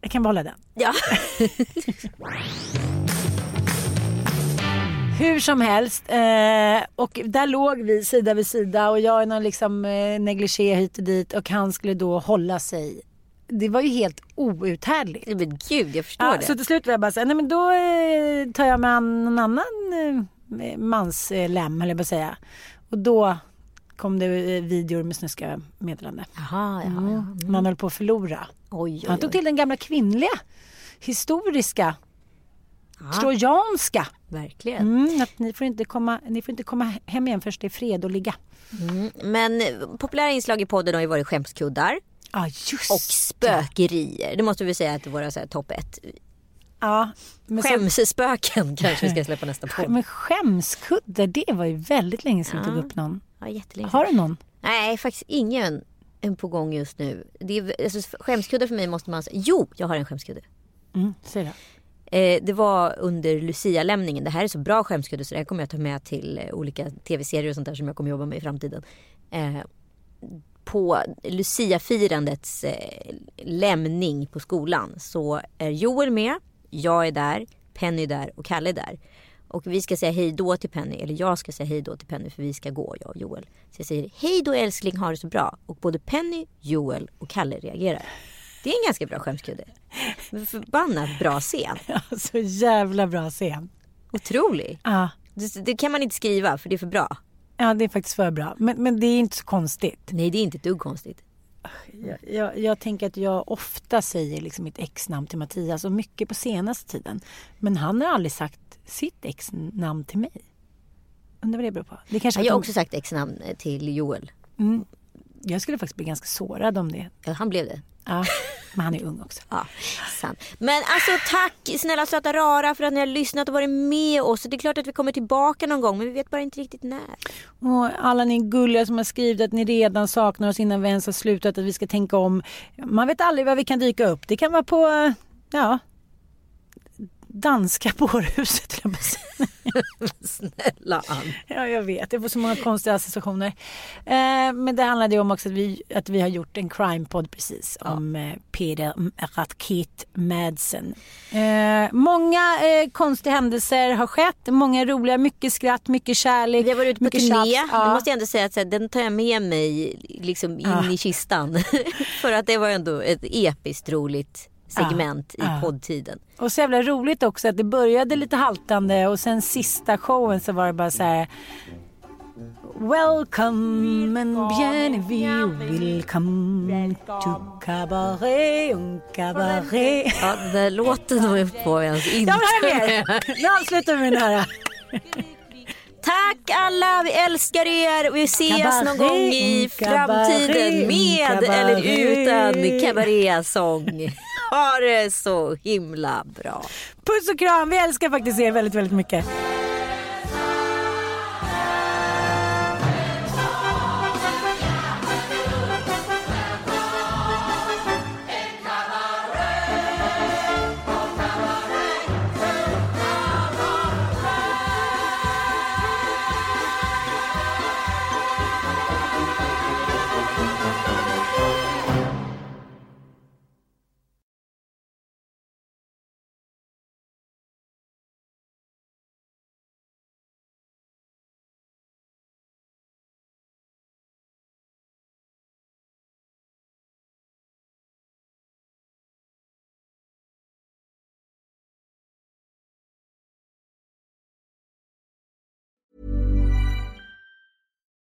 jag kan behålla den. Ja. Hur som helst. Eh, och där låg vi sida vid sida och jag i någon liksom eh, negligé hit och dit och han skulle då hålla sig. Det var ju helt outhärdligt. Men gud, jag förstår Ja, det. så till slut var jag bara såhär, nej men då eh, tar jag med någon annan eh, mans eh, lem, eller jag på att säga. Och då kom det eh, videor med snuska meddelande. Jaha, ja, Mm. ja. Man höll på att förlora. Oj, oj, Han tog oj. till den gamla kvinnliga, historiska, Ja, trojanska. verkligen. Mm, att ni, får inte komma, ni får inte komma hem igen först det är fred och ligga. Mm. Men eh, populära inslag i podden har ju varit skämskuddar Ja, just och spökerier. Det måste vi säga att det här, topp ett. Ja, Skämsspöken kanske vi ska släppa nästa podd. men skämskudde, det var ju väldigt länge sedan vi Ja. tog upp någon. Ja, jättelänge. Har du någon? Nej, faktiskt ingen en på gång just nu. Det är, alltså, skämskuddar för mig måste man säga. Jo, jag har en skämskudde. Mm, säg det. Eh, det var under Lucia-lämningen. Det här är så bra skämskudde så det här kommer jag ta med till eh, olika tv-serier och sånt där som jag kommer jobba med i framtiden. Eh, på Lucia-firandets eh, lämning på skolan så är Joel med, jag är där, Penny är där och Kalle är där. Och vi ska säga hej då till Penny, eller jag ska säga hej då till Penny för vi ska gå, jag och Joel. Så jag säger hej då älskling, ha det så bra. Och både Penny, Joel och Kalle reagerar. Det är en ganska bra skämskudde. Förbannat bra scen. Ja, så jävla bra scen. Otrolig. Ja, Det, det kan man inte skriva för det är för bra. ja det är faktiskt för bra. Men, men det är inte så konstigt. Nej, det är inte ett dugg konstigt. Jag, jag, jag tänker att jag ofta säger liksom mitt exnamn till Mattias och mycket på senaste tiden. Men han har aldrig sagt sitt exnamn till mig. Undrar vad det beror på. Det kanske Jag har också sagt ex-namn till Joel. mm, jag skulle faktiskt bli ganska sårad om det. Ja, han blev det. Ja. Men han är ung också. Ja, sant. Men alltså tack snälla söta rara för att ni har lyssnat och varit med oss. Det är klart att vi kommer tillbaka någon gång men vi vet bara inte riktigt när. Och alla ni gulliga som har skrivit att ni redan saknar oss innan vi ens har slutat, att vi ska tänka om. Man vet aldrig vad vi kan dyka upp. Det kan vara på, eh, ja, danska bårhuset. jag. Snälla Ann. Ja, jag vet. Det var så många konstiga associationer. Eh, men det handlade ju om också att vi, att vi har gjort en crime-podd precis om eh, Peter Raket Madsen. Eh, många eh, konstiga händelser har skett. Många roliga, mycket skratt, mycket kärlek. Vi har varit ute på mycket turné. Ja. Det måste jag ändå säga att här, den tar jag med mig liksom in Ja. i kistan. för att det var ändå ett episkt roligt segment i Ja. poddtiden. Och så jävla roligt också att det började lite haltande och sen sista showen så var det bara så här Welcome and bienvenue, welcome to cabaret, un cabaret. Ja, den där låten de är på ens inte. Ja, men här är. Nu avslutar vi med den här. Tack alla, vi älskar er. Vi ses Cabaret, någon gång i cabaret, framtiden med cabaret. eller utan kabarésång. Ha det så himla bra. Puss och kram, vi älskar faktiskt er väldigt, väldigt mycket.